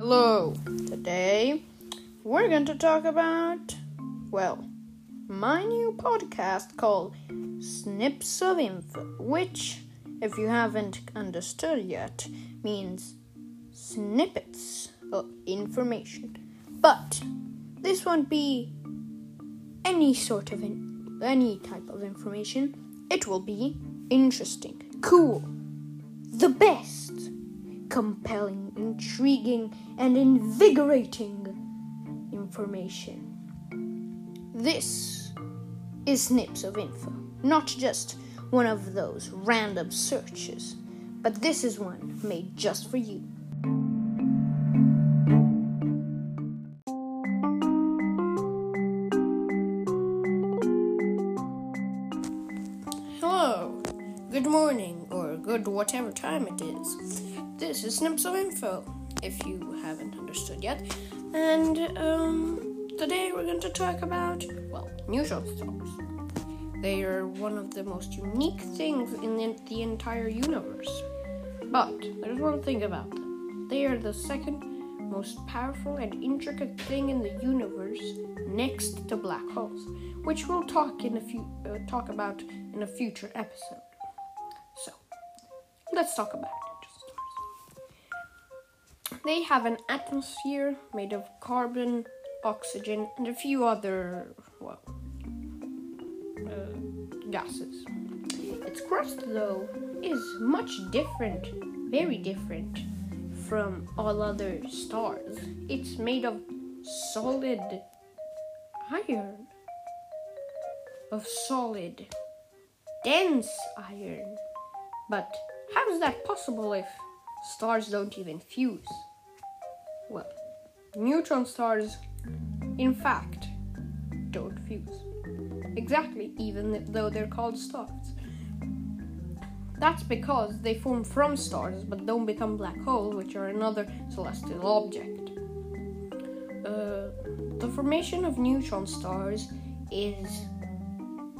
Hello. Today we're going to talk about, well, my new podcast called Snips of Info, which, if you haven't understood yet, means snippets of information. But this won't be any sort of in- any type of information. It will be interesting, cool, the best, compelling, intriguing, and invigorating information. This is Snips of Info, not just one of those random searches, but this is one made just for you. Hello, good morning, or good whatever time it is. This is Snips of Info, if you haven't understood yet. And um, today we're going to talk about, well, neutron stars. They are one of the most unique things in the, the entire universe. But there's one thing about them they are the second most powerful and intricate thing in the universe next to black holes, which we'll talk in a few uh, talk about in a future episode. Let's talk about stars. They have an atmosphere made of carbon, oxygen, and a few other well uh, gases. Its crust, though, is much different, very different from all other stars. It's made of solid iron, of solid, dense iron. But how is that possible if stars don't even fuse? Well, neutron stars, in fact, don't fuse. Exactly, even though they're called stars. That's because they form from stars but don't become black holes, which are another celestial object. Uh, the formation of neutron stars is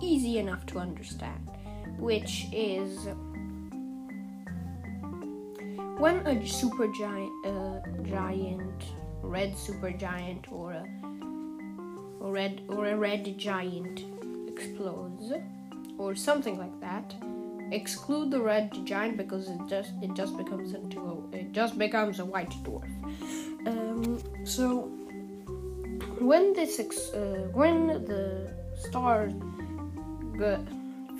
easy enough to understand, which is when a supergiant, uh, giant, red supergiant, or a red or a red giant explodes, or something like that exclude the red giant because it just it just becomes into a, it just becomes a white dwarf. Um, so when this ex, uh, when the star g-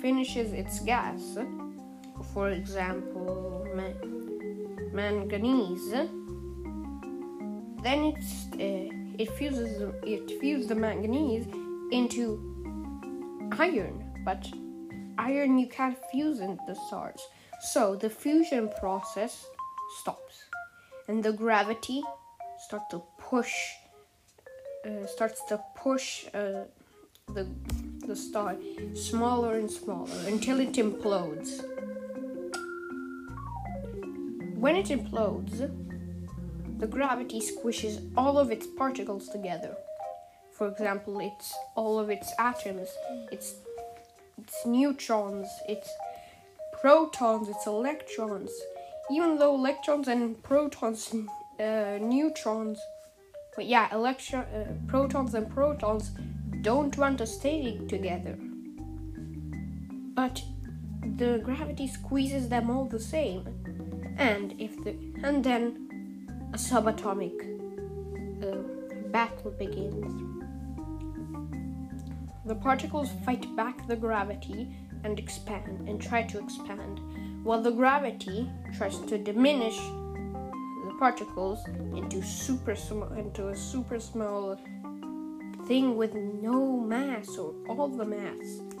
finishes its gas, for example, ma- manganese, then it's uh, it fuses it fuses the manganese into iron, but iron you can't fuse in the stars. So the fusion process stops, and the gravity starts to push uh, starts to push uh, the the star smaller and smaller until it implodes. When it implodes, the gravity squishes all of its particles together. For example, it's all of its atoms, its it's neutrons, it's protons, it's electrons. Even though electrons and protons, uh, neutrons, but yeah, electron, uh, protons and protons don't want to stay together. But the gravity squeezes them all the same, and if the and then a subatomic uh, battle begins. The particles fight back the gravity and expand and try to expand, while the gravity tries to diminish the particles into super small into a super small thing with no mass or all the mass.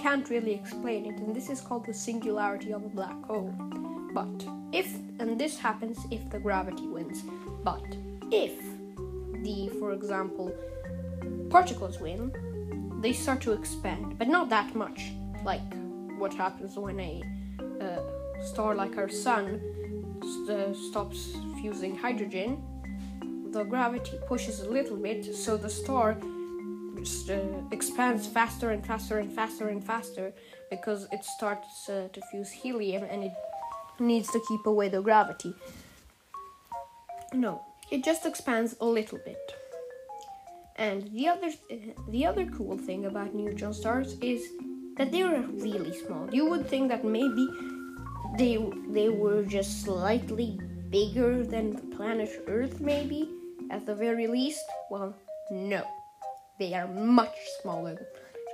Can't really explain it, and this is called the singularity of a black hole. But if and this happens if the gravity wins. But if the, for example, particles win, they start to expand, but not that much, like what happens when a uh, star like our sun st- stops fusing hydrogen. The gravity pushes a little bit, so the star expands faster and faster and faster and faster because it starts uh, to fuse helium and it needs to keep away the gravity. No, it just expands a little bit. And the other the other cool thing about neutron stars is that they are really small. You would think that maybe they they were just slightly bigger than the planet Earth maybe at the very least. Well, no. They are much smaller than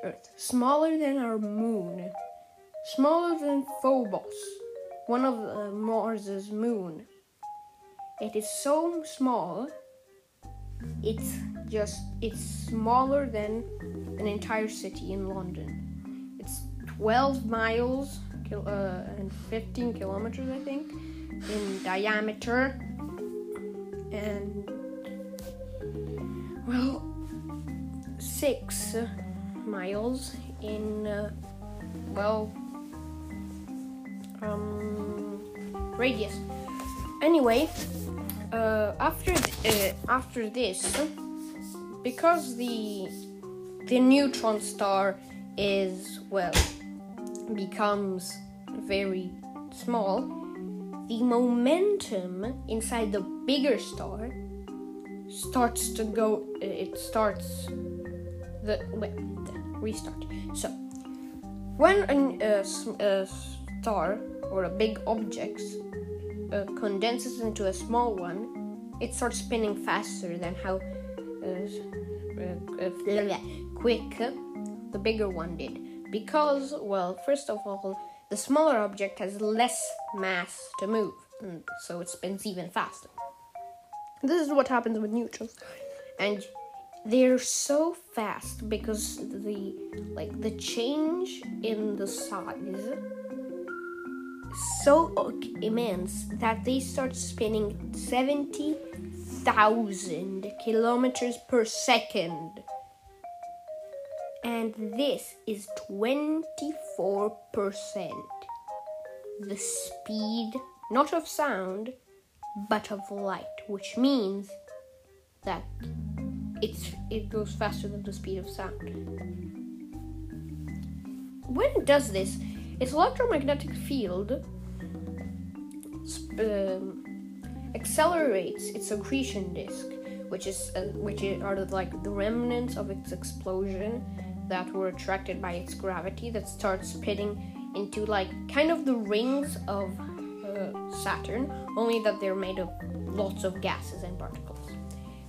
Earth. Smaller than our moon. Smaller than Phobos, one of uh, Mars's moon. It is so small. It's just it's smaller than an entire city in London. It's 12 miles uh, and 15 kilometers, I think, in diameter. And well, six miles in uh, well um, radius. Anyway, uh, after th- uh, after this, because the the neutron star is well becomes very small, the momentum inside the bigger star starts to go. It starts the wait, restart. So when a, a star or a big object uh, condenses into a small one, it starts spinning faster than how uh, uh, quick the bigger one did. Because, well, first of all, the smaller object has less mass to move, and so it spins even faster. This is what happens with neutrons, and they're so fast because the like the change in the size so immense that they start spinning 70,000 kilometers per second. And this is 24% the speed, not of sound, but of light, which means that it's it goes faster than the speed of sound. When it does this, its electromagnetic field um, accelerates its accretion disk, which is uh, which are like the remnants of its explosion that were attracted by its gravity that starts spitting into like kind of the rings of uh, Saturn, only that they're made of lots of gases and particles.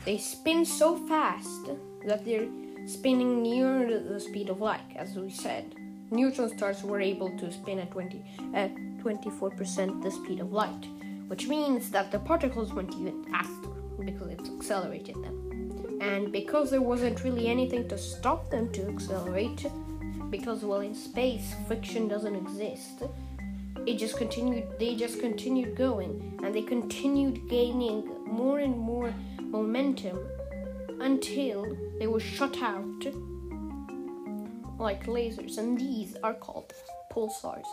They spin so fast that they're spinning near the speed of light, as we said neutron stars were able to spin at 20 at 24% the speed of light, which means that the particles went even faster because it accelerated them. And because there wasn't really anything to stop them to accelerate, because well in space friction doesn't exist, it just continued they just continued going and they continued gaining more and more momentum until they were shut out like lasers, and these are called pulsars.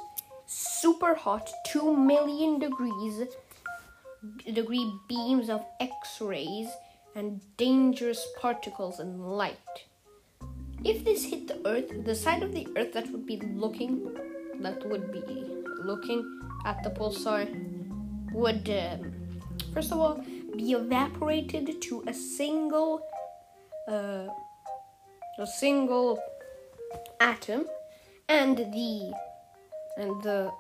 Super hot, 2 million degrees degree beams of X-rays and dangerous particles and light. If this hit the Earth, the side of the Earth that would be looking, that would be looking at the pulsar, would um, first of all be evaporated to a single, uh, a single atom and the and the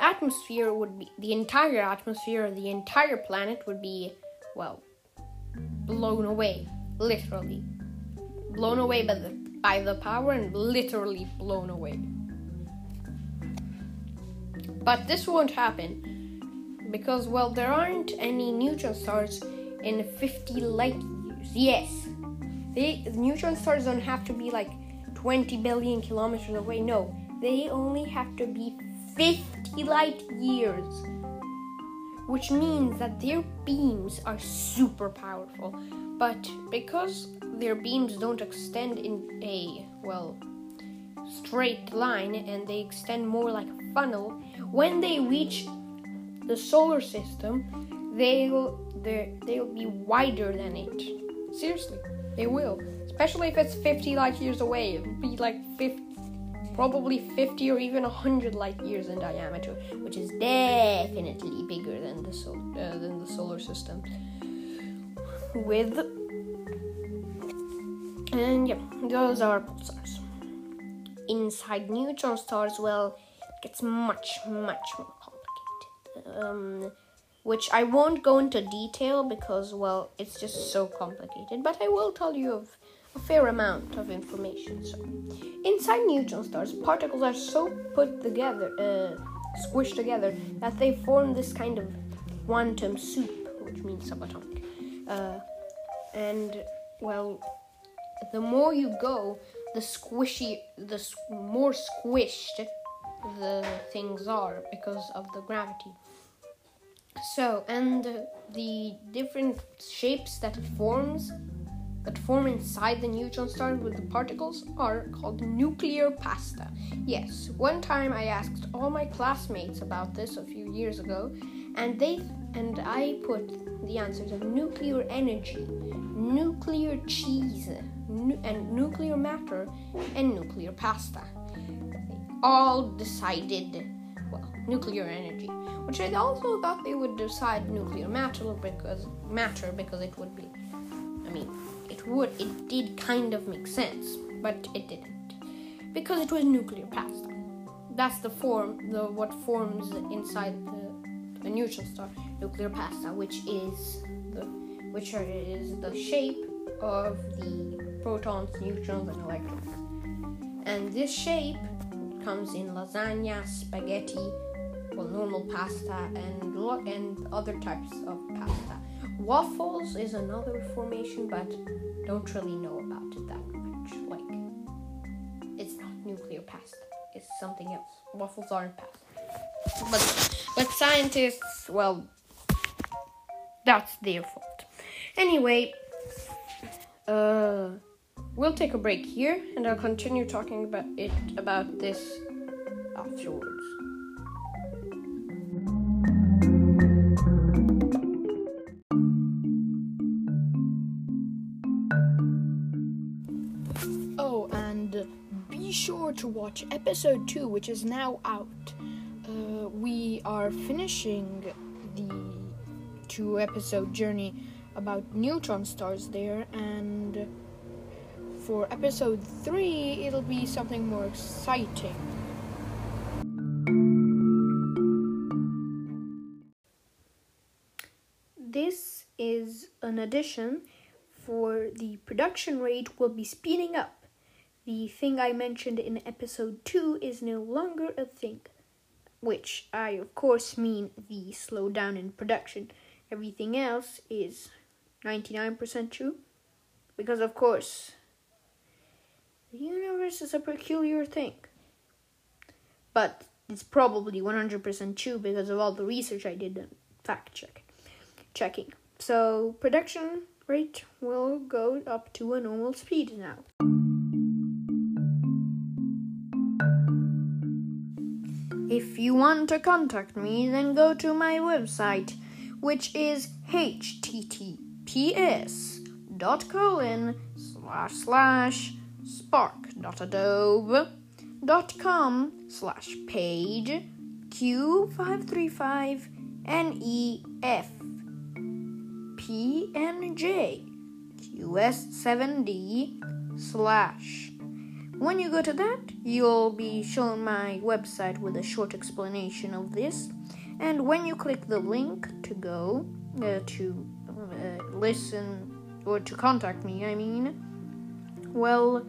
atmosphere would be the entire atmosphere of the entire planet would be well blown away literally. Blown away by the by the power and literally blown away. But this won't happen because well there aren't any neutron stars in 50 light years yes they, the neutron stars don't have to be like 20 billion kilometers away. No, they only have to be 50 light years. Which means that their beams are super powerful. But because their beams don't extend in a, well, straight line and they extend more like a funnel, when they reach the solar system, they'll they'll be wider than it. Seriously They will. Especially if it's 50 light years away. It would be like 50, probably 50 or even 100 light years in diameter, which is definitely bigger than the, sol- uh, than the solar system. With. And yeah, those are pulsars. Inside neutron stars, well, it gets much, much more. Um, which I won't go into detail because, well, it's just so complicated, but I will tell you of a fair amount of information. So, inside neutron stars, particles are so put together, uh, squished together, that they form this kind of quantum soup, which means subatomic. Uh, and, well, the more you go, the squishy, the s- more squished the things are because of the gravity. So, and the different shapes that it forms, that form inside the neutron star with the particles, are called nuclear pasta. Yes, one time I asked all my classmates about this a few years ago, and they and I put the answers of nuclear energy, nuclear cheese, nu- and nuclear matter, and nuclear pasta. They all decided, well, nuclear energy which I also thought they would decide nuclear matter because matter because it would be I mean it would it did kind of make sense but it didn't. Because it was nuclear pasta that's the form the what forms inside the, the neutron star nuclear pasta which is the which are, is the shape of the protons neutrons and electrons. And this shape comes in lasagna spaghetti normal pasta and and other types of pasta. Waffles is another formation, but don't really know about it that much. Like, it's not nuclear pasta; it's something else. Waffles aren't pasta, but but scientists, well, that's their fault. Anyway, uh, we'll take a break here, and I'll continue talking about it about this afterwards. Oh, and be sure to watch episode 2, which is now out. Uh, we are finishing the two episode journey about neutron stars there, and for episode 3, it'll be something more exciting. This is an addition the production rate will be speeding up. The thing I mentioned in episode 2 is no longer a thing, which I of course mean the slowdown in production. Everything else is 99% true because of course the universe is a peculiar thing. But it's probably 100% true because of all the research I did and fact check checking. So production rate will go up to a normal speed now. If you want to contact me, then go to my website, which is https dot colon slash slash spark dot adobe dot com slash page q five five nef PNJ QS7D slash. When you go to that, you'll be shown my website with a short explanation of this. And when you click the link to go uh, to uh, listen or to contact me, I mean, well,